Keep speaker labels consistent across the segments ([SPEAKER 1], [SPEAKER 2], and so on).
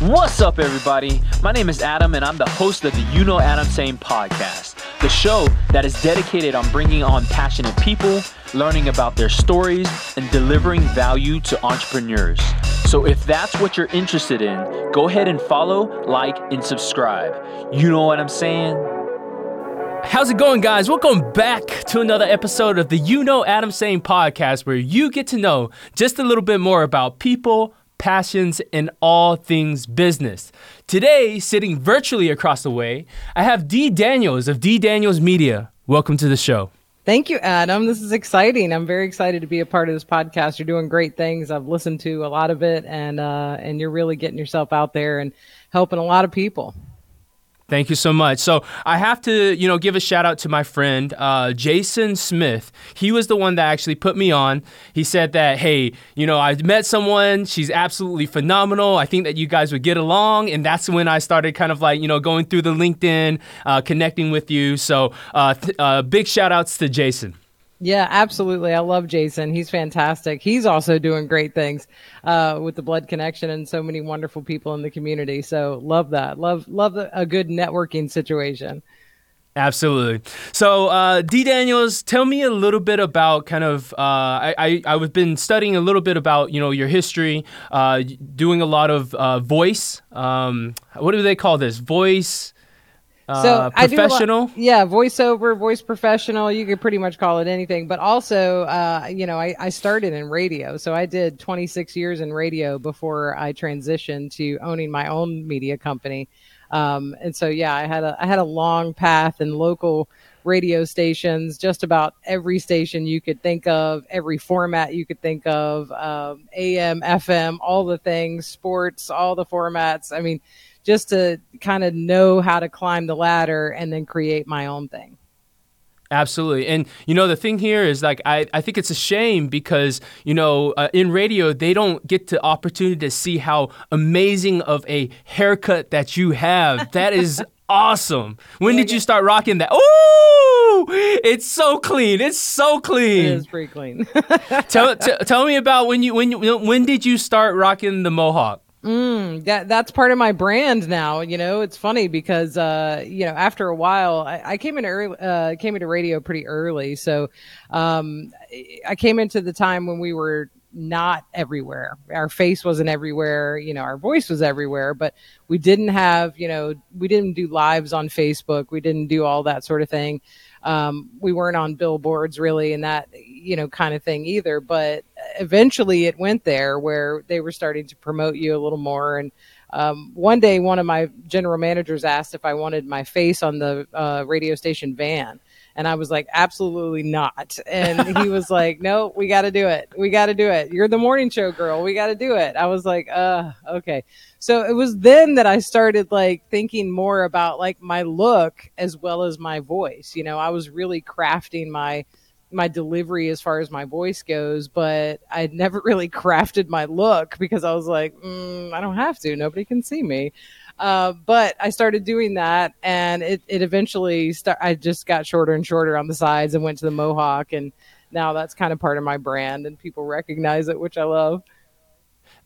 [SPEAKER 1] What's up, everybody? My name is Adam, and I'm the host of the You Know Adam Tsang podcast, the show that is dedicated on bringing on passionate people, learning about their stories, and delivering value to entrepreneurs. So, if that's what you're interested in, go ahead and follow, like, and subscribe. You know what I'm saying?
[SPEAKER 2] How's it going, guys? Welcome back to another episode of the You Know Adam Tsang podcast, where you get to know just a little bit more about people, passions, and all things business. Today, sitting virtually across the way, I have Dee Daniels of Dee Daniels Media. Welcome to the show.
[SPEAKER 3] Thank you, Adam. This is exciting. I'm very excited to be a part of this podcast. You're doing great things. I've listened to a lot of it, and uh, and you're really getting yourself out there and helping a lot of people.
[SPEAKER 2] Thank you so much. So I have to, you know, give a shout out to my friend uh, Jason Smith. He was the one that actually put me on. He said that, hey, you know, I met someone. She's absolutely phenomenal. I think that you guys would get along, and that's when I started kind of like, you know, going through the LinkedIn, uh, connecting with you. So uh, th- uh, big shout outs to Jason.
[SPEAKER 3] Yeah, absolutely. I love Jason. He's fantastic. He's also doing great things uh, with the Blood Connection and so many wonderful people in the community. So love that. Love love a good networking situation.
[SPEAKER 2] Absolutely. So, uh, Dee Daniels, tell me a little bit about kind of. Uh, I, I I've been studying a little bit about you know your history, uh, doing a lot of uh, voice. Um, what do they call this? Voice. Uh,
[SPEAKER 3] so
[SPEAKER 2] professional.
[SPEAKER 3] Lot, yeah, voiceover, voice professional. You could pretty much call it anything. But also, uh, you know, I, I started in radio, so I did 26 years in radio before I transitioned to owning my own media company. Um, and so, yeah, I had a I had a long path in local radio stations, just about every station you could think of, every format you could think of, um, AM, FM, all the things, sports, all the formats. I mean just to kind of know how to climb the ladder and then create my own thing.
[SPEAKER 2] Absolutely. And, you know, the thing here is like, I, I think it's a shame because, you know, uh, in radio, they don't get the opportunity to see how amazing of a haircut that you have. That is awesome. When did you start rocking that? Ooh, it's so clean. It's so clean.
[SPEAKER 3] It is pretty clean.
[SPEAKER 2] tell, t- tell me about when you, when you, when did you start rocking the mohawk?
[SPEAKER 3] Mm, that that's part of my brand now. You know, it's funny because uh, you know after a while, I, I came in early, uh, came into radio pretty early, so um, I came into the time when we were not everywhere. Our face wasn't everywhere. You know, our voice was everywhere, but we didn't have. You know, we didn't do lives on Facebook. We didn't do all that sort of thing. Um, we weren't on billboards really and that you know kind of thing either but eventually it went there where they were starting to promote you a little more and um, one day one of my general managers asked if i wanted my face on the uh, radio station van and I was like, absolutely not. And he was like, no, we got to do it. We got to do it. You're the morning show girl. We got to do it. I was like, uh, okay. So it was then that I started like thinking more about like my look as well as my voice. You know, I was really crafting my my delivery as far as my voice goes, but I'd never really crafted my look because I was like, mm, I don't have to. Nobody can see me. Uh, but I started doing that, and it, it eventually start. I just got shorter and shorter on the sides and went to the mohawk, and now that's kind of part of my brand, and people recognize it, which I love.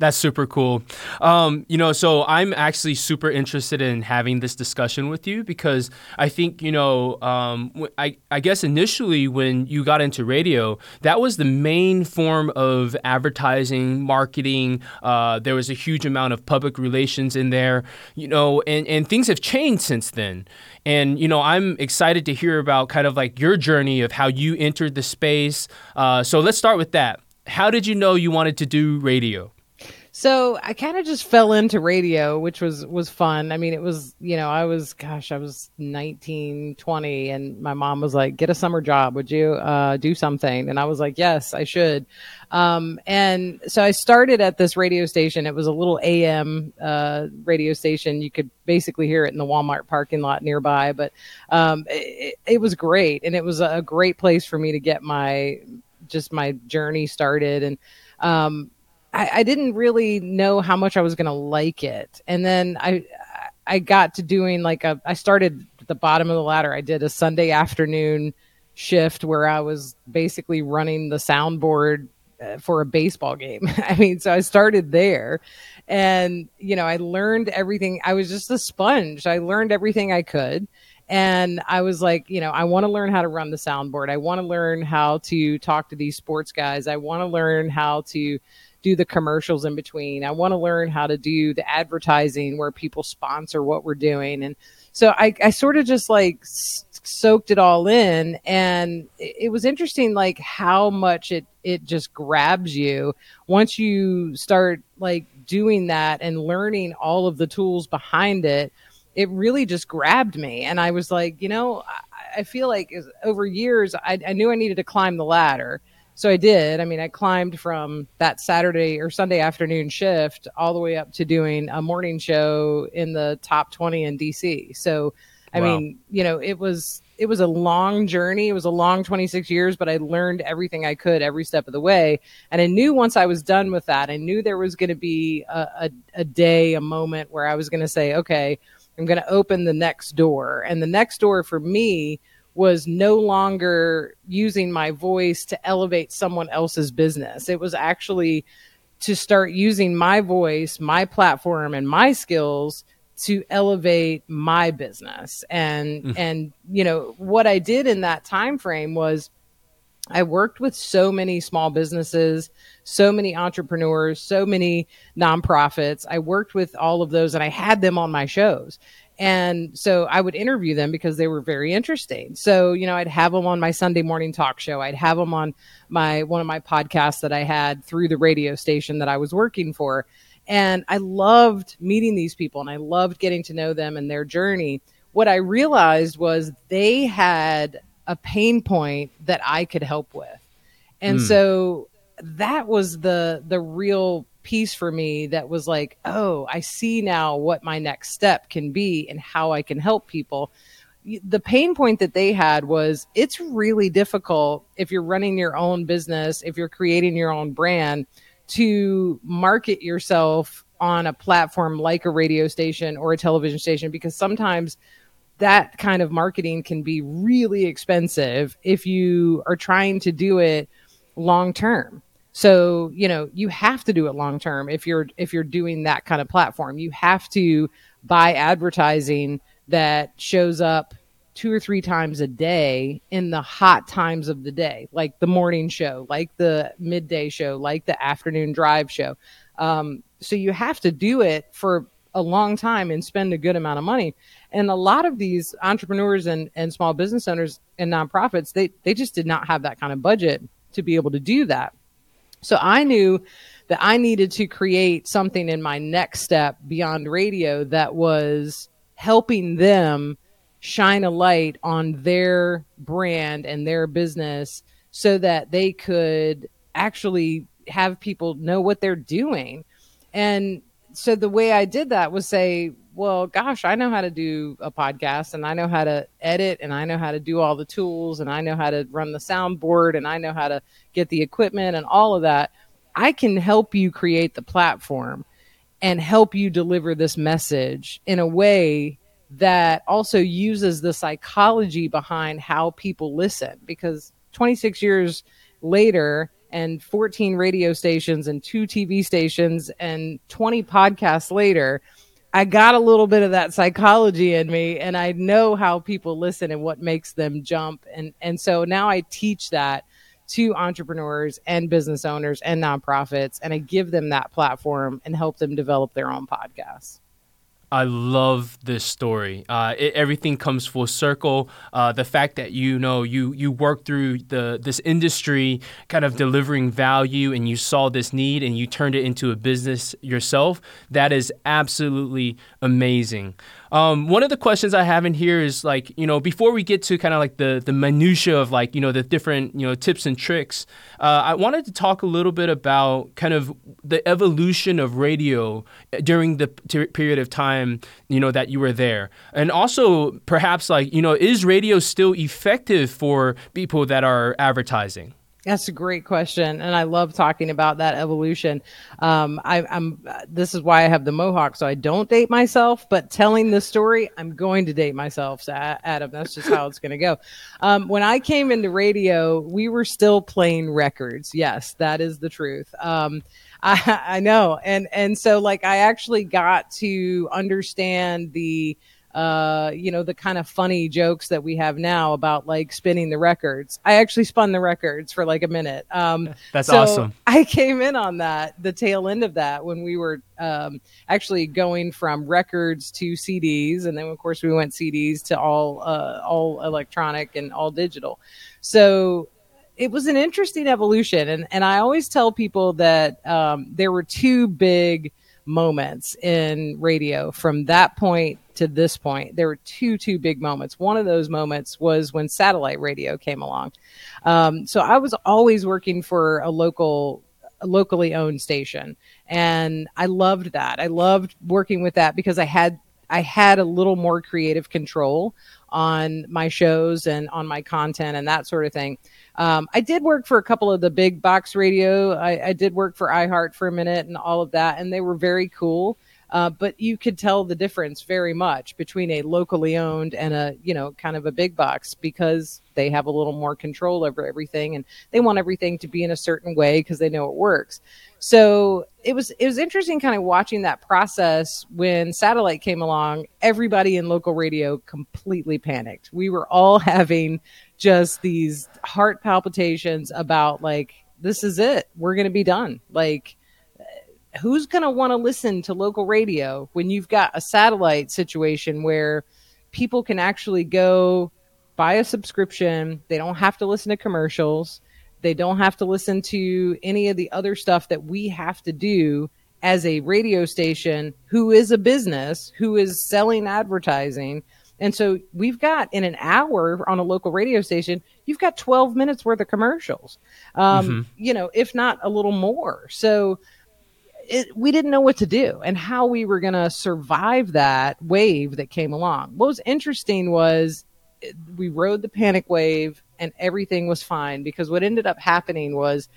[SPEAKER 2] That's super cool. Um, you know, so I'm actually super interested in having this discussion with you because I think, you know, um, I, I guess initially when you got into radio, that was the main form of advertising, marketing. Uh, there was a huge amount of public relations in there, you know, and, and things have changed since then. And, you know, I'm excited to hear about kind of like your journey of how you entered the space. Uh, so let's start with that. How did you know you wanted to do radio?
[SPEAKER 3] So I kind of just fell into radio, which was was fun. I mean, it was you know I was gosh I was 19, 20, and my mom was like, "Get a summer job, would you? Uh, do something?" And I was like, "Yes, I should." Um, and so I started at this radio station. It was a little AM uh, radio station. You could basically hear it in the Walmart parking lot nearby, but um, it, it was great, and it was a great place for me to get my just my journey started and. Um, I, I didn't really know how much I was going to like it. And then I, I got to doing like a, I started at the bottom of the ladder. I did a Sunday afternoon shift where I was basically running the soundboard uh, for a baseball game. I mean, so I started there and, you know, I learned everything. I was just a sponge. I learned everything I could. And I was like, you know, I want to learn how to run the soundboard. I want to learn how to talk to these sports guys. I want to learn how to do the commercials in between. I want to learn how to do the advertising where people sponsor what we're doing. And so I, I sort of just like soaked it all in. And it, it was interesting, like how much it, it just grabs you once you start like doing that and learning all of the tools behind it. It really just grabbed me. And I was like, you know, I, I feel like over years, I, I knew I needed to climb the ladder so I did. I mean, I climbed from that Saturday or Sunday afternoon shift all the way up to doing a morning show in the top 20 in DC. So, I wow. mean, you know, it was it was a long journey. It was a long 26 years, but I learned everything I could every step of the way. And I knew once I was done with that, I knew there was going to be a, a, a day, a moment where I was going to say, okay, I'm going to open the next door. And the next door for me was no longer using my voice to elevate someone else's business. It was actually to start using my voice, my platform, and my skills to elevate my business. And mm. and you know what I did in that time frame was I worked with so many small businesses, so many entrepreneurs, so many nonprofits. I worked with all of those and I had them on my shows. And so I would interview them because they were very interesting. So, you know, I'd have them on my Sunday morning talk show. I'd have them on my one of my podcasts that I had through the radio station that I was working for. And I loved meeting these people and I loved getting to know them and their journey. What I realized was they had a pain point that I could help with. And mm. so that was the the real piece for me that was like, oh, I see now what my next step can be and how I can help people. The pain point that they had was it's really difficult if you're running your own business, if you're creating your own brand to market yourself on a platform like a radio station or a television station because sometimes that kind of marketing can be really expensive if you are trying to do it long term. So, you know, you have to do it long term if you're if you're doing that kind of platform. You have to buy advertising that shows up two or three times a day in the hot times of the day, like the morning show, like the midday show, like the afternoon drive show. Um, so you have to do it for a long time and spend a good amount of money. And a lot of these entrepreneurs and, and small business owners and nonprofits, they, they just did not have that kind of budget to be able to do that. So I knew that I needed to create something in my next step beyond radio that was helping them shine a light on their brand and their business so that they could actually have people know what they're doing. And so the way I did that was say, well, gosh, I know how to do a podcast and I know how to edit and I know how to do all the tools and I know how to run the soundboard and I know how to get the equipment and all of that. I can help you create the platform and help you deliver this message in a way that also uses the psychology behind how people listen because 26 years later and 14 radio stations and two TV stations and 20 podcasts later, I got a little bit of that psychology in me and I know how people listen and what makes them jump. And, and so now I teach that to entrepreneurs and business owners and nonprofits and I give them that platform and help them develop their own podcasts.
[SPEAKER 2] I love this story. Uh, it, everything comes full circle. Uh, the fact that you know you you work through the this industry, kind of delivering value, and you saw this need and you turned it into a business yourself. That is absolutely amazing. Um, one of the questions I have in here is like, you know, before we get to kind of like the the minutia of like, you know, the different you know tips and tricks, uh, I wanted to talk a little bit about kind of the evolution of radio during the t- period of time, you know, that you were there, and also perhaps like, you know, is radio still effective for people that are advertising?
[SPEAKER 3] That's a great question, and I love talking about that evolution. Um, I, am This is why I have the mohawk, so I don't date myself. But telling the story, I'm going to date myself, Adam. That's just how it's going to go. Um, when I came into radio, we were still playing records. Yes, that is the truth. Um, I, I know, and and so like I actually got to understand the uh, you know, the kind of funny jokes that we have now about like spinning the records. I actually spun the records for like a minute. Um,
[SPEAKER 2] That's
[SPEAKER 3] so
[SPEAKER 2] awesome.
[SPEAKER 3] I came in on that, the tail end of that, when we were um, actually going from records to CDs, and then of course we went CDs to all uh, all electronic and all digital. So it was an interesting evolution, and and I always tell people that um, there were two big moments in radio from that point to this point. There were two two big moments. One of those moments was when satellite radio came along. Um, so I was always working for a local locally owned station and I loved that. I loved working with that because I had I had a little more creative control on my shows and on my content and that sort of thing. Um, I did work for a couple of the big box radio. I, I, did work for iHeart for a minute and all of that, and they were very cool. Uh, but you could tell the difference very much between a locally owned and a you know kind of a big box because they have a little more control over everything and they want everything to be in a certain way because they know it works. So it was it was interesting kind of watching that process when satellite came along everybody in local radio completely panicked. We were all having just these heart palpitations about like this is it. We're going to be done. Like who's going to want to listen to local radio when you've got a satellite situation where people can actually go buy a subscription they don't have to listen to commercials they don't have to listen to any of the other stuff that we have to do as a radio station who is a business who is selling advertising and so we've got in an hour on a local radio station, you've got 12 minutes worth of commercials, um, mm-hmm. you know, if not a little more. So it, we didn't know what to do and how we were going to survive that wave that came along. What was interesting was eh, we rode the panic wave and everything was fine because what ended up happening was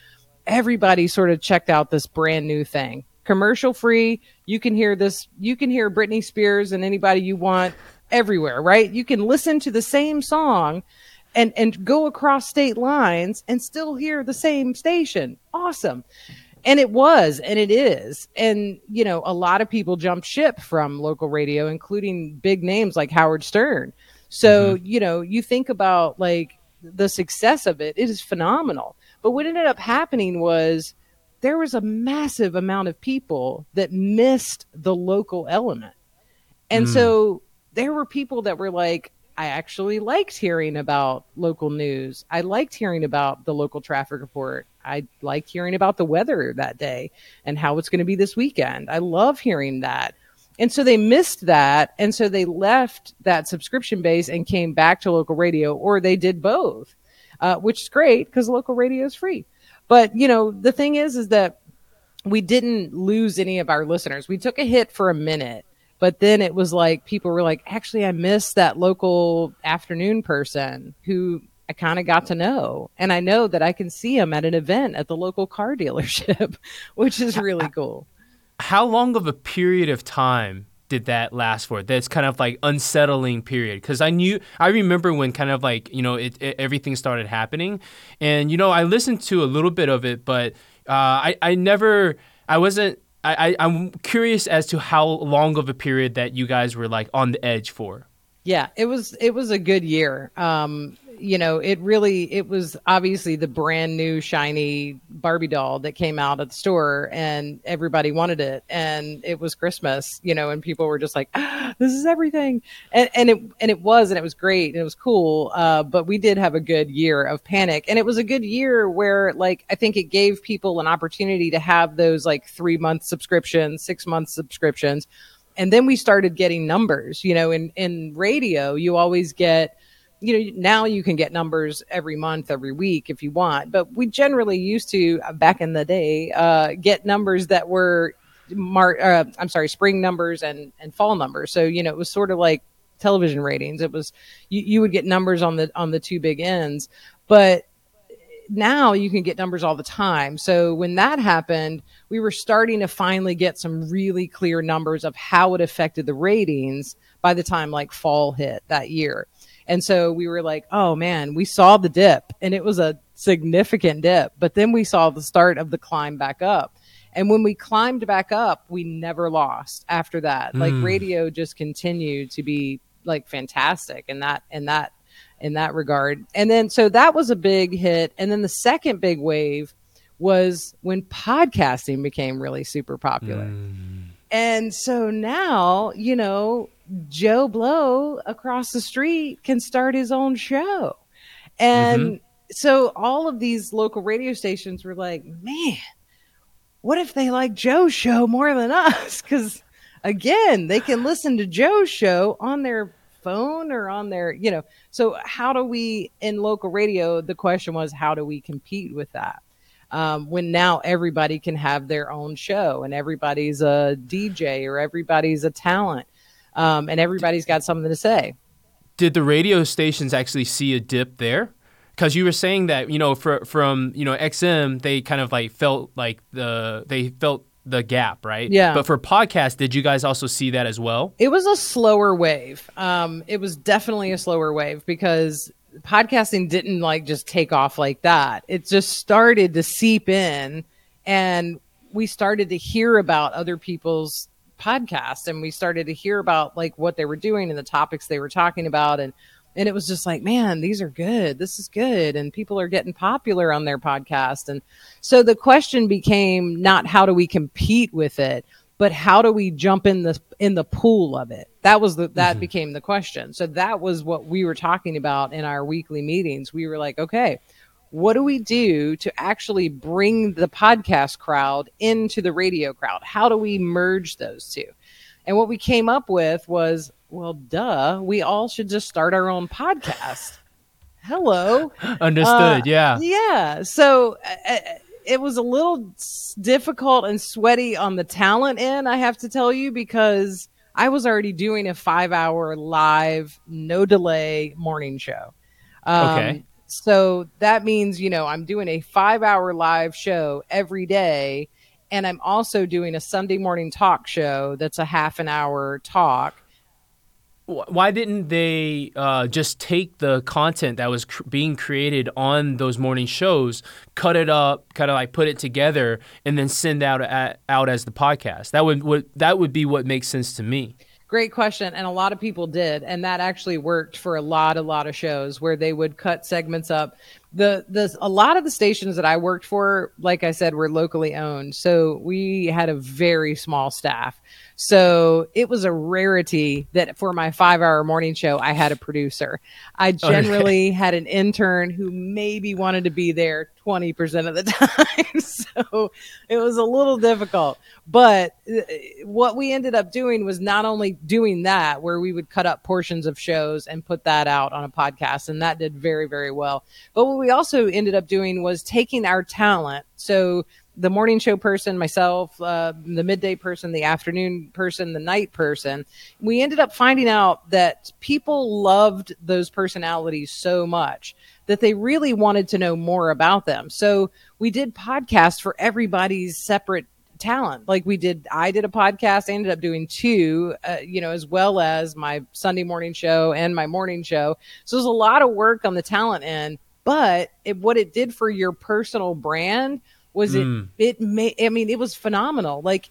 [SPEAKER 3] everybody sort of checked out this brand new thing commercial free you can hear this you can hear britney spears and anybody you want everywhere, right? You can listen to the same song and and go across state lines and still hear the same station. Awesome. And it was, and it is. And, you know, a lot of people jumped ship from local radio, including big names like Howard Stern. So, mm-hmm. you know, you think about like the success of it, it is phenomenal. But what ended up happening was there was a massive amount of people that missed the local element. And mm. so there were people that were like, I actually liked hearing about local news. I liked hearing about the local traffic report. I liked hearing about the weather that day and how it's going to be this weekend. I love hearing that. And so they missed that. And so they left that subscription base and came back to local radio, or they did both, uh, which is great because local radio is free. But, you know, the thing is, is that we didn't lose any of our listeners. We took a hit for a minute but then it was like people were like, actually, I miss that local afternoon person who I kind of got to know. And I know that I can see him at an event at the local car dealership, which is really cool.
[SPEAKER 2] How long of a period of time did that last for? That's kind of like unsettling period because I knew I remember when kind of like you know it, it, everything started happening, and you know I listened to a little bit of it, but uh, I I never I wasn't I, I am curious as to how long of a period that you guys were like on the edge for.
[SPEAKER 3] Yeah, it was it was a good year. Um, you know, it really it was obviously the brand new shiny Barbie doll that came out at the store and everybody wanted it and it was Christmas, you know, and people were just like, ah, this is everything. And and it and it was and it was great and it was cool. Uh, but we did have a good year of panic and it was a good year where like I think it gave people an opportunity to have those like 3 month subscriptions, 6 month subscriptions. And then we started getting numbers, you know, in in radio you always get you know now you can get numbers every month every week if you want but we generally used to uh, back in the day uh, get numbers that were mar- uh, i'm sorry spring numbers and and fall numbers so you know it was sort of like television ratings it was you, you would get numbers on the on the two big ends but now you can get numbers all the time. So when that happened, we were starting to finally get some really clear numbers of how it affected the ratings by the time like fall hit that year. And so we were like, oh man, we saw the dip and it was a significant dip, but then we saw the start of the climb back up. And when we climbed back up, we never lost after that. Mm. Like radio just continued to be like fantastic in that in that in that regard. And then so that was a big hit. And then the second big wave was when podcasting became really super popular. Mm. And so now, you know, Joe Blow across the street can start his own show. And mm-hmm. so all of these local radio stations were like, man, what if they like Joe's show more than us? Because again, they can listen to Joe's show on their phone or on their, you know. So how do we in local radio? The question was, how do we compete with that? Um, when now everybody can have their own show and everybody's a DJ or everybody's a talent um, and everybody's got something to say.
[SPEAKER 2] Did the radio stations actually see a dip there? Because you were saying that you know for, from you know XM they kind of like felt like the they felt the gap, right?
[SPEAKER 3] Yeah.
[SPEAKER 2] But for podcast, did you guys also see that as well?
[SPEAKER 3] It was a slower wave. Um, it was definitely a slower wave because podcasting didn't like just take off like that. It just started to seep in, and we started to hear about other people's podcasts, and we started to hear about like what they were doing and the topics they were talking about, and and it was just like man these are good. This is good and people are getting popular on their podcast and so the question became not how do we compete with it but how do we jump in the in the pool of it? That was the that mm-hmm. became the question. So that was what we were talking about in our weekly meetings. We were like okay what do we do to actually bring the podcast crowd into the radio crowd how do we merge those two and what we came up with was well, duh, we all should just start our own podcast. Hello.
[SPEAKER 2] Understood. Uh, yeah.
[SPEAKER 3] Yeah. So uh, uh, it was a little difficult and sweaty on the talent end, I have to tell you, because I was already doing a five hour live, no delay morning show. Um, okay. So that means, you know, I'm doing a five hour live show every day. And I'm also doing a Sunday morning talk show that's a half an hour talk
[SPEAKER 2] why didn't they uh, just take the content that was cr- being created on those morning shows, cut it up, kind of like put it together, and then send out out as the podcast? That would, would that would be what makes sense to me.
[SPEAKER 3] Great question, and a lot of people did, and that actually worked for a lot, a lot of shows where they would cut segments up. The the a lot of the stations that I worked for, like I said, were locally owned, so we had a very small staff. So it was a rarity that for my five hour morning show, I had a producer. I generally okay. had an intern who maybe wanted to be there 20% of the time. so it was a little difficult. But uh, what we ended up doing was not only doing that, where we would cut up portions of shows and put that out on a podcast, and that did very, very well. But what we also ended up doing was taking our talent. So the morning show person, myself, uh, the midday person, the afternoon person, the night person, we ended up finding out that people loved those personalities so much that they really wanted to know more about them. So we did podcasts for everybody's separate talent. Like we did, I did a podcast, I ended up doing two, uh, you know, as well as my Sunday morning show and my morning show. So there's a lot of work on the talent end. But it, what it did for your personal brand was mm. it it may i mean it was phenomenal like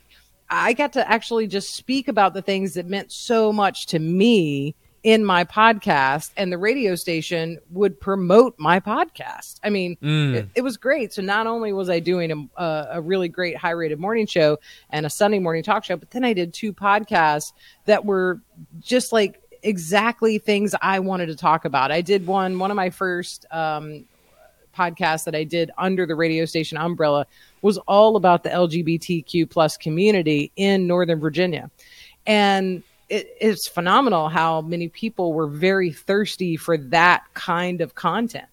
[SPEAKER 3] i got to actually just speak about the things that meant so much to me in my podcast and the radio station would promote my podcast i mean mm. it, it, was great so not only was i doing a, a really great high rated morning show and a sunday morning talk show but then i did two podcasts that were just like exactly things i wanted to talk about i did one one of my first um, podcast that I did under the radio station umbrella was all about the LGBTQ plus community in Northern Virginia. And it, it's phenomenal how many people were very thirsty for that kind of content.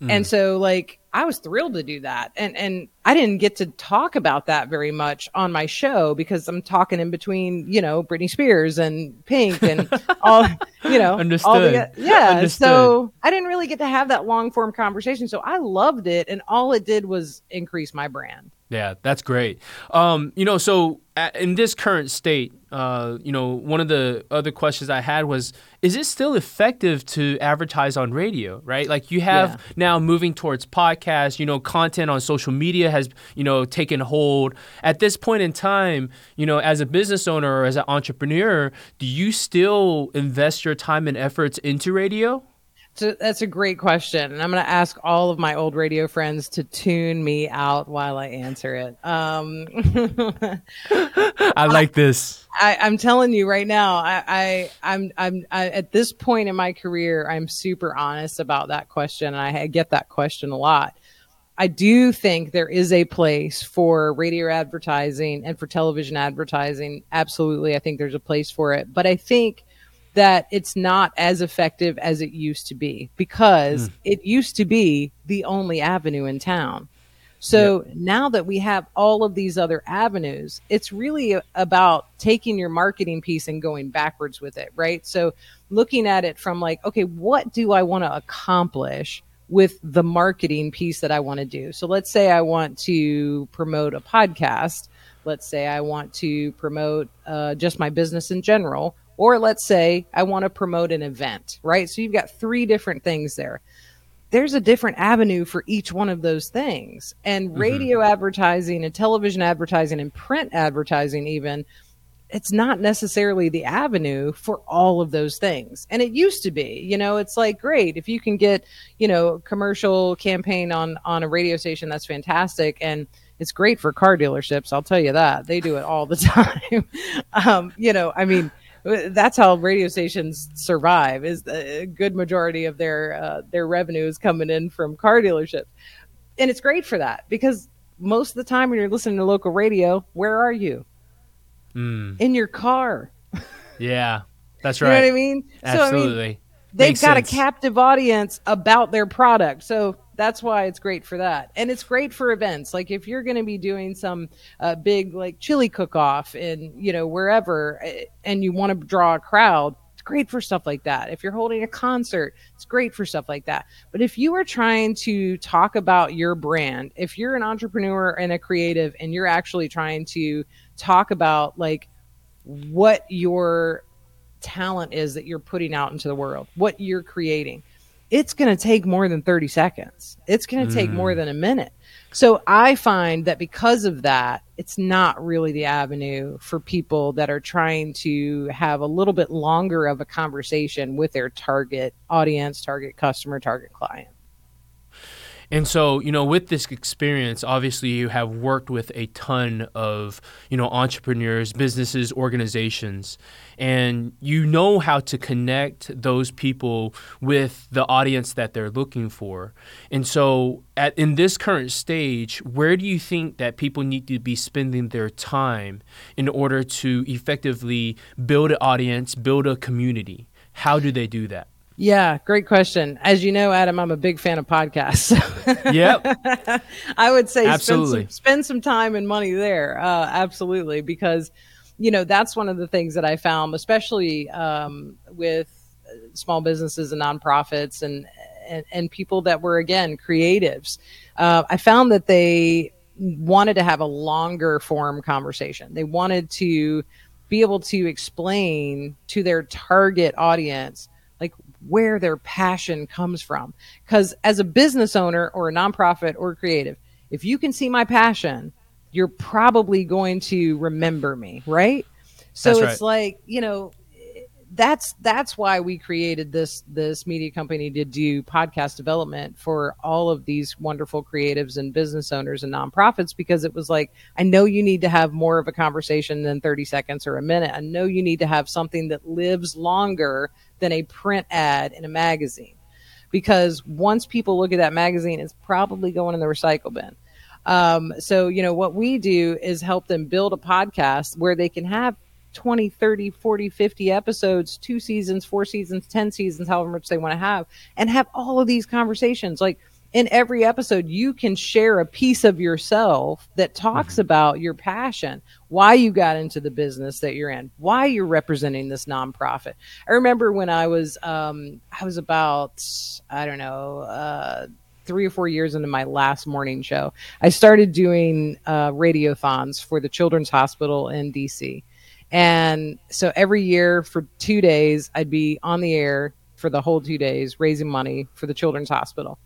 [SPEAKER 3] Mm. And so like I was thrilled to do that. And and I didn't get to talk about that very much on my show because I'm talking in between, you know, Britney Spears and Pink and all, you know,
[SPEAKER 2] Understood. All the,
[SPEAKER 3] yeah. Understood. So I didn't really get to have that long form conversation. So I loved it and all it did was increase my brand.
[SPEAKER 2] Yeah, that's great. Um, you know, so at, in this current state, uh, you know, one of the other questions I had was, is it still effective to advertise on radio? Right, like you have yeah. now moving towards podcasts. You know, content on social media has you know taken hold. At this point in time, you know, as a business owner or as an entrepreneur, do you still invest your time and efforts into radio?
[SPEAKER 3] So that's a great question. And I'm going to ask all of my old radio friends to tune me out while I answer it. Um,
[SPEAKER 2] I like this.
[SPEAKER 3] I, am telling you right now, I, I I'm, I'm I, at this point in my career, I'm super honest about that question. And I get that question a lot. I do think there is a place for radio advertising and for television advertising. Absolutely. I think there's a place for it. But I think that it's not as effective as it used to be because mm. it used to be the only avenue in town. So yep. now that we have all of these other avenues, it's really about taking your marketing piece and going backwards with it, right? So looking at it from like, okay, what do I want to accomplish with the marketing piece that I want to do? So let's say I want to promote a podcast. Let's say I want to promote uh, just my business in general or let's say I want to promote an event, right? So you've got three different things there. There's a different avenue for each one of those things. And mm-hmm. radio mm-hmm. advertising and television advertising and print advertising, even, it's not necessarily the avenue for all of those things. And it used to be, you know, it's like great if you can get, you know, commercial campaign on on a radio station, that's fantastic. And it's great for car dealerships, I'll tell you that. They do it all the time. um, you know, I mean, that's how radio stations survive is a good majority of their uh, their revenue is coming in from car dealerships. And it's great for that because most of the time when you're listening to local radio where are you? Mm. in your car.
[SPEAKER 2] Yeah that's right
[SPEAKER 3] you know what i mean?
[SPEAKER 2] Absolutely so, I
[SPEAKER 3] mean, they've Makes got sense. a captive audience about their product. So that's why it's great for that. And it's great for events. Like if you're going to be doing some uh, big like chili cook off in you know wherever eh, and you want to draw a crowd it's great for stuff like that. If you're holding a concert it's great for stuff like that. But if you are trying to talk about your brand if you're an entrepreneur and a creative and you're actually trying to talk about like what your talent is that you're putting out into the world what you're creating it's going to take more than 30 seconds. It's going to take more mm. than a minute. So I find that because of that, it's not really the avenue for people that are trying to have a little bit longer of a conversation with their target audience, target customer, target client.
[SPEAKER 2] And so, you know, with this experience, obviously you have worked with a ton of, you know, entrepreneurs, businesses, organizations, and you know how to connect those people with the audience that they're looking for. And so, at in this current stage, where do you think that people need to be spending their time in order to effectively build an audience, build a community? How do they do that?
[SPEAKER 3] Yeah, great question. As you know, Adam, I'm a big fan of podcasts.
[SPEAKER 2] yep.
[SPEAKER 3] I would say absolutely. Spend some, spend some time and money there. Uh, absolutely. Because, you know, that's one of the things that I found, especially um, with small businesses and nonprofits and, and, and people that were, again, creatives. Uh, I found that they wanted to have a longer form conversation. They wanted to be able to explain to their target audience like where their passion comes from. Because as a business owner or a nonprofit or creative, if you can see my passion, you're probably going to remember me, right? So that's it's right. like, you know, that's that's why we created this this media company to do podcast development for all of these wonderful creatives and business owners and nonprofits because it was like I know you need to have more of a conversation than 30 seconds or a minute. I know you need to have something that lives longer than a print ad in a magazine. Because once people look at that magazine, it's probably going in the recycle bin. Um, so, you know, what we do is help them build a podcast where they can have 20, 30, 40, 50 episodes, two seasons, four seasons, 10 seasons, however much they want to have, and have all of these conversations. Like, in every episode, you can share a piece of yourself that talks mm-hmm. about your passion, why you got into the business that you're in, why you're representing this nonprofit. I remember when I was, um, I was about, I don't know, uh, three or four years into my last morning show, I started doing uh, radiothons for the Children's Hospital in DC. And so every year for two days, I'd be on the air for the whole two days raising money for the Children's Hospital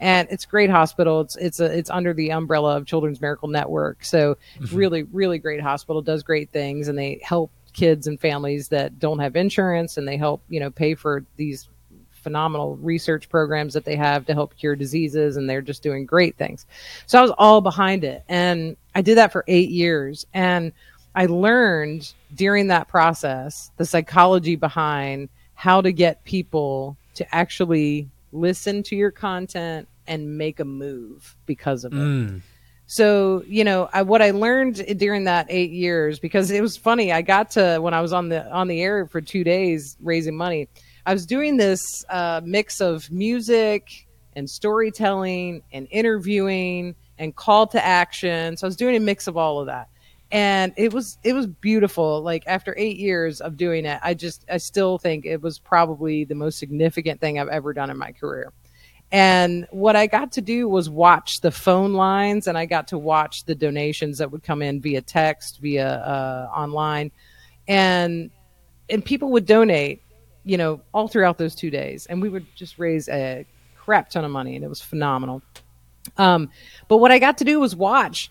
[SPEAKER 3] and it's a great hospital. It's it's a, it's under the umbrella of Children's Miracle Network, so mm-hmm. really really great hospital. Does great things, and they help kids and families that don't have insurance, and they help you know pay for these phenomenal research programs that they have to help cure diseases, and they're just doing great things. So I was all behind it, and I did that for eight years, and I learned during that process the psychology behind how to get people to actually listen to your content and make a move because of it. Mm. So, you know, I, what I learned during that eight years, because it was funny, I got to when I was on the on the air for two days raising money. I was doing this uh, mix of music and storytelling and interviewing and call to action. So I was doing a mix of all of that and it was it was beautiful like after eight years of doing it i just i still think it was probably the most significant thing i've ever done in my career and what i got to do was watch the phone lines and i got to watch the donations that would come in via text via uh, online. And and people would donate you know all throughout those two days. And we would just raise a crap ton of money and it was phenomenal. Um, but what i got to do was watch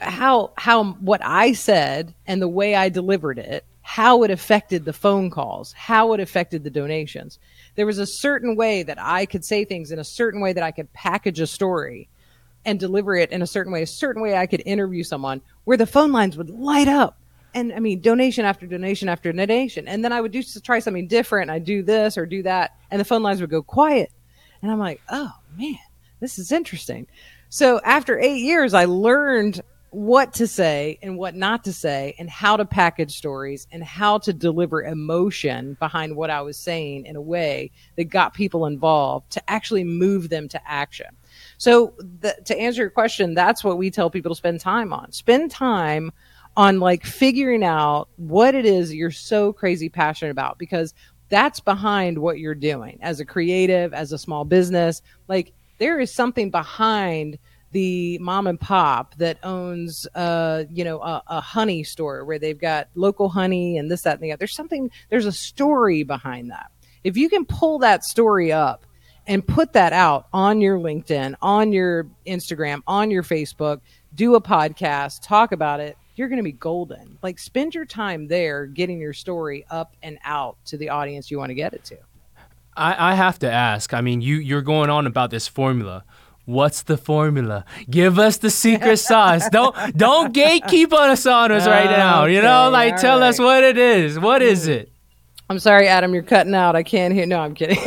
[SPEAKER 3] how how what I said and the way I delivered it, how it affected the phone calls, how it affected the donations. There was a certain way that I could say things in a certain way that I could package a story and deliver it in a certain way, a certain way I could interview someone where the phone lines would light up. And I mean, donation after donation after donation. And then I would do try something different. I do this or do that, and the phone lines would go quiet. And I'm like, oh man, this is interesting. So after eight years, I learned what to say and what not to say and how to package stories and how to deliver emotion behind what I was saying in a way that got people involved to actually move them to action. So the, to answer your question, that's what we tell people to spend time on. Spend time on like figuring out what it is you're so crazy passionate about because that's behind what you're doing as a creative, as a small business. Like there is something behind the mom and pop that owns uh you know a, a, honey store where they've got local honey and this that and the other. There's something there's a story behind that. If you can pull that story up and put that out on your linkedin on your instagram on your facebook do a podcast talk about it you're going to be golden. Like spend your time there getting your story up and out to the audience you want to get it to.
[SPEAKER 2] I, I have to ask i mean you you're going on about this formula What's the formula? Give us the secret sauce. Don't don't gatekeep on us on us right now. You know, like tell right. us what it is. What is it?
[SPEAKER 3] I'm sorry, Adam, you're cutting out. I can't hear. No, I'm kidding. All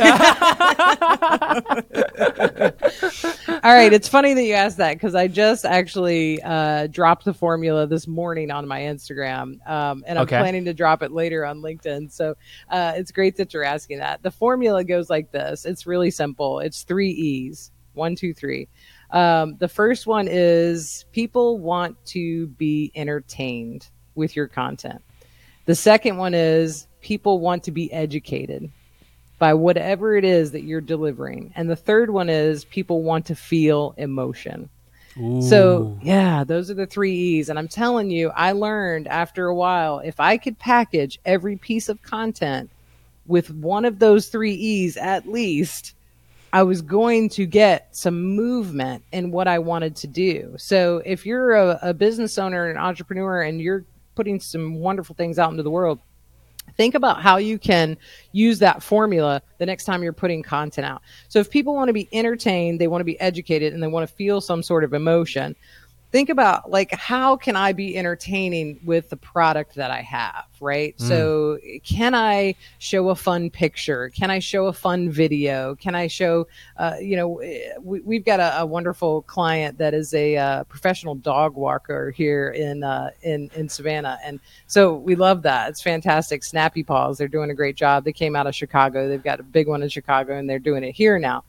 [SPEAKER 3] right, it's funny that you asked that because I just actually uh, dropped the formula this morning on my Instagram, um, and I'm okay. planning to drop it later on LinkedIn. So uh, it's great that you're asking that. The formula goes like this. It's really simple. It's three E's. One, two, three. Um, the first one is people want to be entertained with your content. The second one is people want to be educated by whatever it is that you're delivering. And the third one is people want to feel emotion. Ooh. So, yeah, those are the three E's. And I'm telling you, I learned after a while if I could package every piece of content with one of those three E's at least, I was going to get some movement in what I wanted to do. So if you're a, a business owner, and an entrepreneur, and you're putting some wonderful things out into the world, think about how you can use that formula the next time you're putting content out. So if people want to be entertained, they want to be educated, and they want to feel some sort of emotion, think about like how can i be entertaining with the product that i have right? Mm. so can i show a fun picture? Can i show a fun video? Can i show uh, you know we, have got a, a, wonderful client that is a uh, professional dog walker here in uh, in in savannah. And so we love that. It's fantastic. Snappy paws they're doing a great job. They came out of chicago. They've got a big one in chicago and they're doing it here now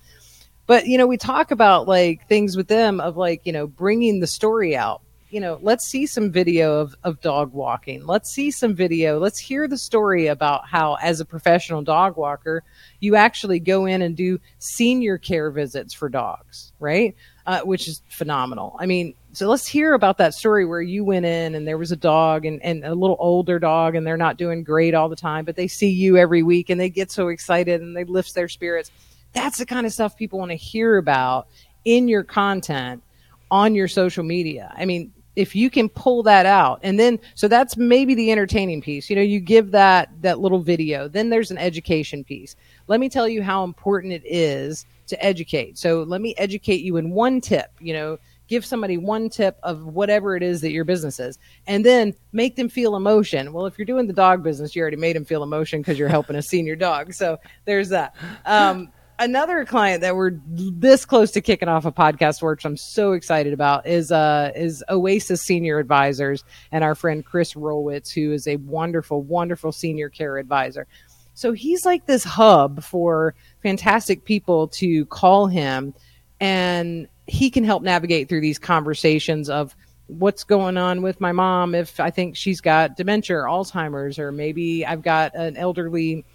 [SPEAKER 3] But, you know, we talk about like things with them of like, you know, bringing the story out. You know, let's see some video of, of dog walking. Let's see some video. Let's hear the story about how, as a professional dog walker, you actually go in and do senior care visits for dogs, right? Uh, which is phenomenal. I mean, so let's hear about that story where you went in and there was a dog and, and a little older dog and they're not doing great all the time, but they see you every week and they get so excited and they lift their spirits. That's the kind of stuff people want to hear about in your content on your social media. I mean, if you can pull that out and then so that's maybe the entertaining piece you know you give that that little video then there's an education piece. Let me tell you how important it is to educate. So let me educate you in one tip you know give somebody one tip of whatever it is that your business is and then make them feel emotion. Well if you're doing the dog business you already made them feel emotion because you're helping a senior dog so there's that. Um, another client that we're this close to kicking off a podcast for, which I'm so excited about, is uh is Oasis Senior Advisors and our friend Chris Rolwitz, who is a wonderful, wonderful senior care advisor. So he's like this hub for fantastic people to call him and he can help navigate through these conversations of what's going on with my mom if I think she's got dementia or Alzheimer's, or maybe I've got an elderly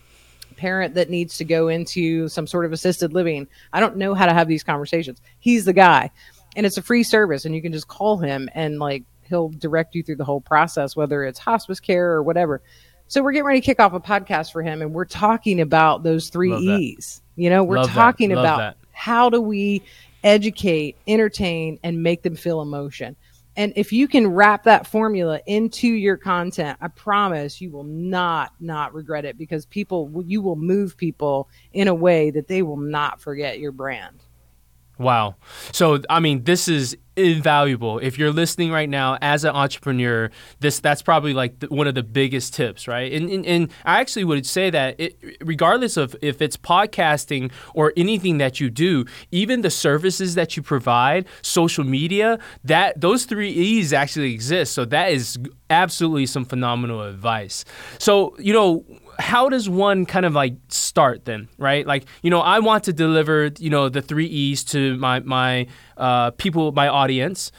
[SPEAKER 3] parent that needs to go into some sort of assisted living. I don't know how to have these conversations. He's the guy. And it's a free service and you can just call him and like he'll direct you through the whole process whether it's hospice care or whatever. So we're getting ready to kick off a podcast for him and we're talking about those 3
[SPEAKER 2] Love
[SPEAKER 3] E's. You know, we're
[SPEAKER 2] Love
[SPEAKER 3] talking about
[SPEAKER 2] that.
[SPEAKER 3] how do we educate, entertain, and make them feel emotion. And if you can wrap that formula into your content, I promise you will not not regret it because people you will move people in a way that they will not forget your brand.
[SPEAKER 2] Wow. So I mean, this is invaluable. If you're listening right now as an entrepreneur, this that's probably like the, one of the biggest tips, right? And, and and I actually would say that it, regardless of if it's podcasting or anything that you do, even the services that you provide, social media, that those three E's actually exist. So that is absolutely some phenomenal advice. So you know how does one kind of like start then right? Like you know i want to deliver you know the three e's to my my uh, people my audience.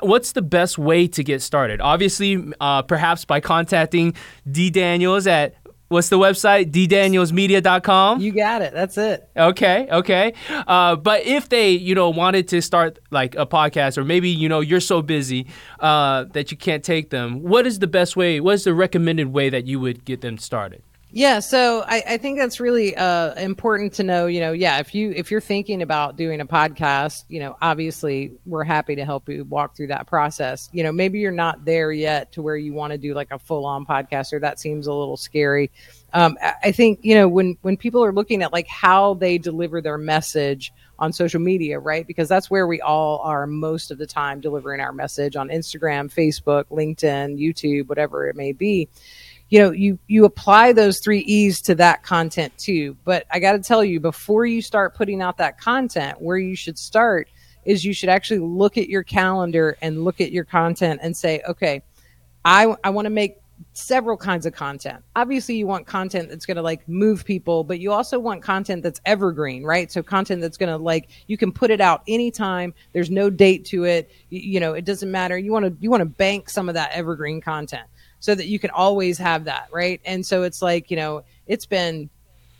[SPEAKER 2] What's the best way to get started? Obviously uh, perhaps by contacting Dee Daniels at what's the website deedanielsmedia.com
[SPEAKER 3] You got it. That's it.
[SPEAKER 2] Okay, okay. Uh, but if they, you know, wanted to start like a podcast, or maybe you know you're so busy uh, that you can't take them, what is the best way? What is the recommended way that you would get them started?
[SPEAKER 3] Yeah, so I, I think that's really uh, important to know. You know, yeah, if you if you're thinking about doing a podcast, you know, obviously we're happy to help you walk through that process. You know, maybe you're not there yet to where you want to do like a full on podcast, or that seems a little scary. Um, I I think you know when when people are looking at like how they deliver their message on social media, right? Because that's where we all are most of the time delivering our message on Instagram, Facebook, LinkedIn, YouTube, whatever it may be you know you you apply those three e's to that content too. But i got to tell you before you start putting out that content where you should start is you should actually look at your calendar and look at your content and say okay i i want to make several kinds of content. Obviously you want content that's going to like move people but you also want content that's evergreen right? So content that's going to like you can put it out anytime. There's no date to it. You, you know it doesn't matter. You want to you want to bank some of that evergreen content so that you can always have that, right? And so it's like, you know, it's been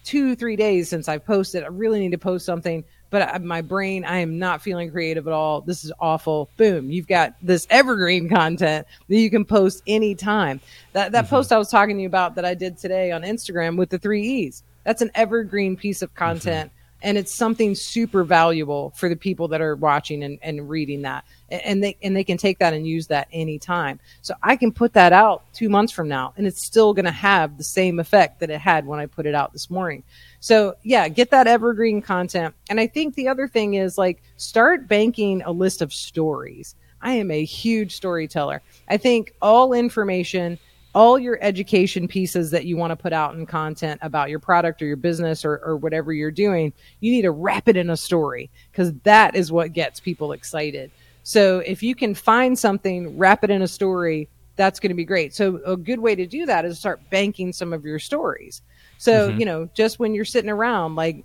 [SPEAKER 3] two, three days since I've posted. I really need to post something, but I, my brain, I am not feeling creative at all. This is awful. Boom, you've got this evergreen content that you can post anytime. That that mm-hmm. post I was talking to you about that I did today on Instagram with the three E's. That's an evergreen piece of content. Mm-hmm and it's something super valuable for the people that are watching and, and reading that. And they and they can take that and use that anytime. So i can put that out two months from now and it's still going to have the same effect that it had when i put it out this morning. So yeah get that evergreen content. And i think the other thing is like start banking a list of stories. I am a huge storyteller. I think all information all your education pieces that you want to put out in content about your product or your business or, or whatever you're doing, you need to wrap it in a story because that is what gets people excited. So if you can find something, wrap it in a story, that's going to be great. So a good way to do that is start banking some of your stories. So, mm-hmm. you know, just when you're sitting around, like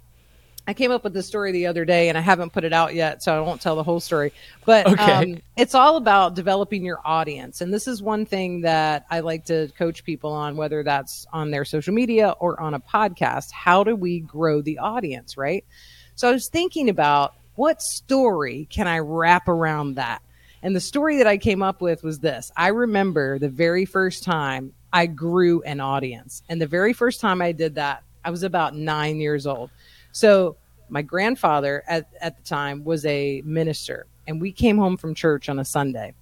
[SPEAKER 3] I came up with this story the other day and I haven't put it out yet, so I won't tell the whole story. But
[SPEAKER 2] okay.
[SPEAKER 3] um, it's all about developing your audience. And this is one thing that I like to coach people on, whether that's on their social media or on a podcast. How do we grow the audience, right? So I was thinking about what story can I wrap around that? And the story that I came up with was this I remember the very first time I grew an audience. And the very first time I did that, I was about nine years old. So my grandfather at, at the time was a minister, and we came home from church on a Sunday.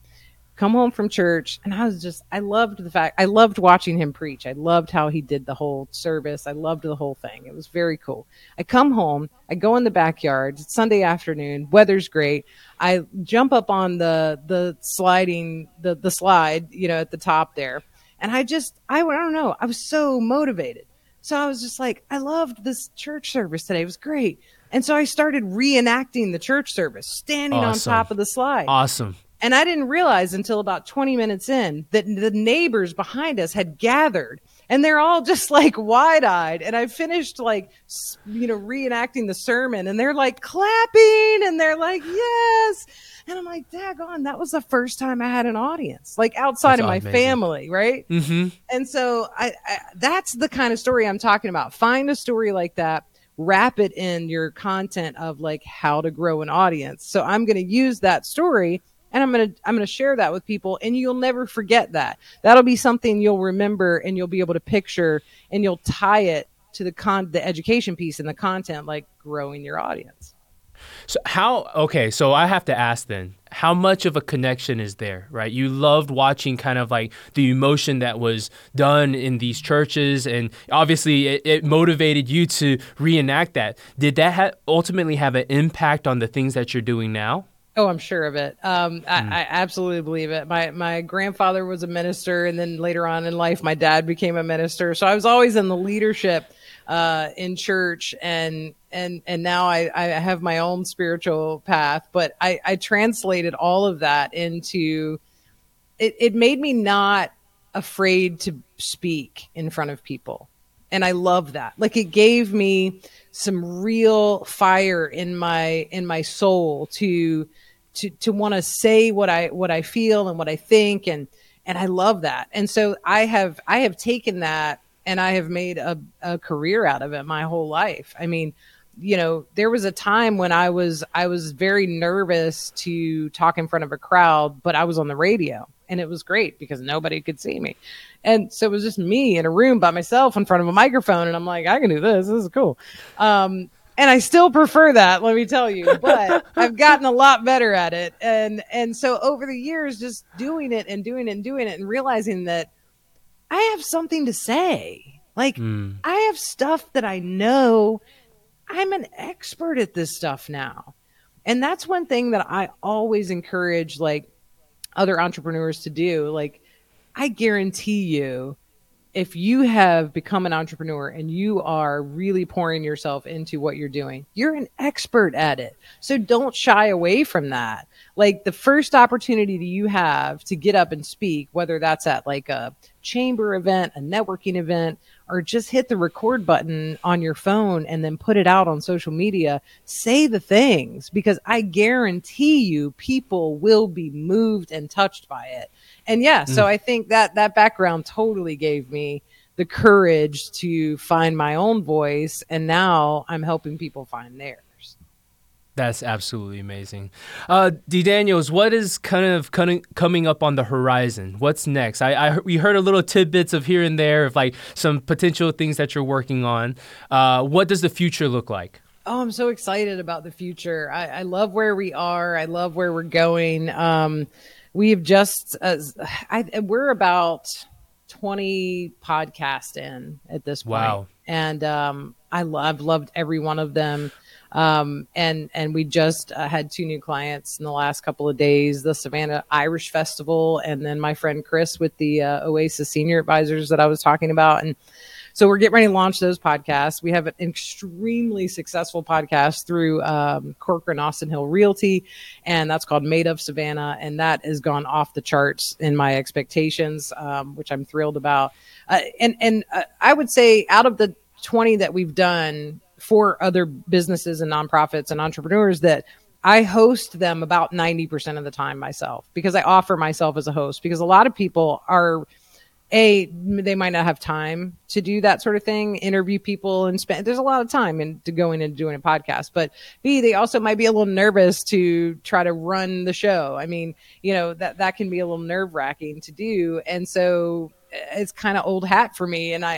[SPEAKER 3] Come home from church, and I was just, I loved the fact, I loved watching him preach. I loved how he did the whole service. I loved the whole thing. It was very cool. I come home, I go in the backyard, it's Sunday afternoon, weather's great. I jump up on the, the sliding, the, the slide, you know, at the top there. And I just, I, I don't know, I was so motivated. So I was just like, I loved this church service today. It was great. And so I started reenacting the church service, standing
[SPEAKER 2] Awesome.
[SPEAKER 3] on top of the slide.
[SPEAKER 2] Awesome.
[SPEAKER 3] And I didn't realize until about 20 minutes in that the neighbors behind us had gathered and they're all just like wide eyed. And I finished like, you know, reenacting the sermon and they're like clapping and they're like, yes. And I'm like, daggone, that was the first time I had an audience, like outside
[SPEAKER 2] That's
[SPEAKER 3] of my
[SPEAKER 2] amazing.
[SPEAKER 3] family, right?
[SPEAKER 2] Mm-hmm.
[SPEAKER 3] And so I, I that's the kind of story I'm talking about. Find a story like that, wrap it in your content of like how to grow an audience. So I'm going to use that story and I'm going to I'm going to share that with people and you'll never forget that. That'll be something you'll remember and you'll be able to picture and you'll tie it to the con the education piece and the content like growing your audience.
[SPEAKER 2] So how okay, so I have to ask then, how much of a connection is there, right? You loved watching kind of like the emotion that was done in these churches and obviously it, it motivated you to reenact that. Did that ha- ultimately have an impact on the things that you're doing now?
[SPEAKER 3] Oh, I'm sure of it. Um, I, I absolutely believe it. My my grandfather was a minister, and then later on in life, my dad became a minister. So I was always in the leadership uh, in church, and and and now I, I have my own spiritual path. But I, I translated all of that into it. It made me not afraid to speak in front of people, and I love that. Like it gave me some real fire in my in my soul to to to want to say what I what I feel and what I think and and I love that. And so I have I have taken that and I have made a, a career out of it my whole life. I mean, you know, there was a time when I was I was very nervous to talk in front of a crowd, but I was on the radio and it was great because nobody could see me. And so it was just me in a room by myself in front of a microphone and I'm like, I can do this. This is cool. Um and I still prefer that, let me tell you. But I've gotten a lot better at it. And and so over the years just doing it and doing it and doing it and realizing that I have something to say. Like
[SPEAKER 2] Mm.
[SPEAKER 3] I have stuff that I know. I'm an expert at this stuff now. And that's one thing that I always encourage like other entrepreneurs to do. Like I guarantee you if you have become an entrepreneur and you are really pouring yourself into what you're doing, you're an expert at it. So don't shy away from that. Like the first opportunity that you have to get up and speak, whether that's at like a chamber event, a networking event, or just hit the record button on your phone and then put it out on social media, say the things because I guarantee you people will be moved and touched by it. And yeah, so mm. I think that that background totally gave me the courage to find my own voice and now I'm helping people find theirs.
[SPEAKER 2] That's absolutely amazing. Uh, Dee Daniels, what is kind of coming coming up on the horizon? What's next? I, I we heard a little tidbits of here and there of like some potential things that you're working on. Uh, what does the future look like?
[SPEAKER 3] Oh, I'm so excited about the future. I, I love where we are. I love where we're going. Um, we've just, uh, I, we're about 20 podcasts in at this point.
[SPEAKER 2] Wow.
[SPEAKER 3] And um, I love, I've loved every one of them. Um, and and we just uh, had two new clients in the last couple of days: the Savannah Irish Festival, and then my friend Chris with the uh, Oasis Senior Advisors that I was talking about. And so we're getting ready to launch those podcasts. We have an extremely successful podcast through um, Corcoran Austin Hill Realty, and that's called Made of Savannah, and that has gone off the charts in my expectations, um, which I'm thrilled about. Uh, and and uh, I would say out of the 20 that we've done, for other businesses and nonprofits and entrepreneurs that I host them about 90% of the time myself because I offer myself as a host because a lot of people are a they might not have time to do that sort of thing interview people and spend there's a lot of time into going and doing a podcast but b they also might be a little nervous to try to run the show. I mean you know that that can be a little nerve wracking to do. And so it's kind of old hat for me and I,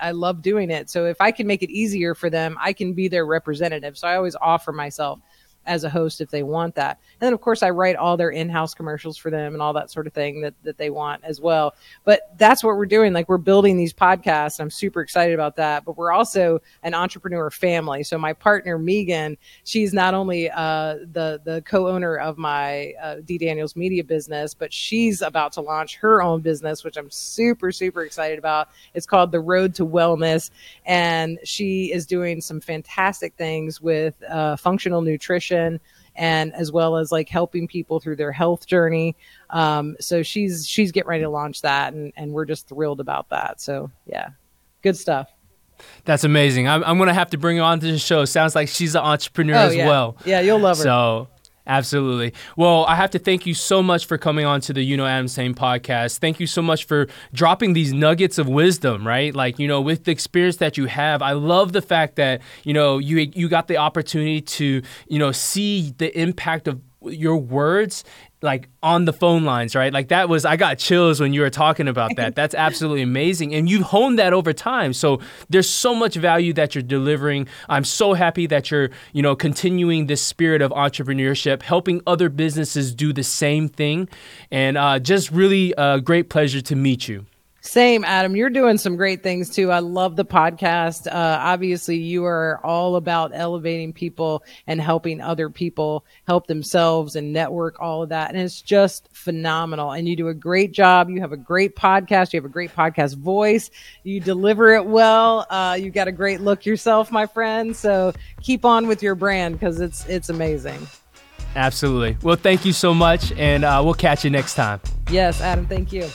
[SPEAKER 3] I i love doing it. So if i can make it easier for them i can be their representative. So i always offer myself as a host if they want that. And then of course I write all their in-house commercials for them and all that sort of thing that, that they want as well. But that's what we're doing. Like we're building these podcasts. I'm super excited about that. But we're also an entrepreneur family. So my partner Megan, she's not only uh, the the co-owner of my uh, Dee Daniels Media business, but she's about to launch her own business, which I'm super super excited about. It's called The Road to Wellness, and she is doing some fantastic things with uh, functional nutrition nutrition and as well as like helping people through their health journey. Um, so she's she's getting ready to launch that, and and we're just thrilled about that. So yeah, good stuff.
[SPEAKER 2] That's amazing. I'm, I'm gonna have to bring her on to the show. Sounds like she's an entrepreneur oh, as
[SPEAKER 3] yeah.
[SPEAKER 2] well.
[SPEAKER 3] Yeah, you'll love her.
[SPEAKER 2] So Absolutely. Well, I have to thank you so much for coming on to the You Know Adam Tsang podcast. Thank you so much for dropping these nuggets of wisdom, right? Like, you know, with the experience that you have, I love the fact that, you know, you you got the opportunity to, you know, see the impact of your words like on the phone lines, right? Like that was I got chills when you were talking about that. That's absolutely amazing. And you've honed that over time. So there's so much value that you're delivering. I'm so happy that you're, you know, continuing this spirit of entrepreneurship, helping other businesses do the same thing. And uh, just really a great pleasure to meet you.
[SPEAKER 3] Same, Adam. You're doing some great things too. I love the podcast. Uh, obviously, you are all about elevating people and helping other people help themselves and network all of that. And it's just phenomenal. And you do a great job. You have a great podcast. You have a great podcast voice. You deliver it well. Uh, you got a great look yourself, my friend. So keep on with your brand because it's it's amazing.
[SPEAKER 2] Absolutely. Well, thank you so much, and uh, we'll catch you next time.
[SPEAKER 3] Yes, Adam. Thank you.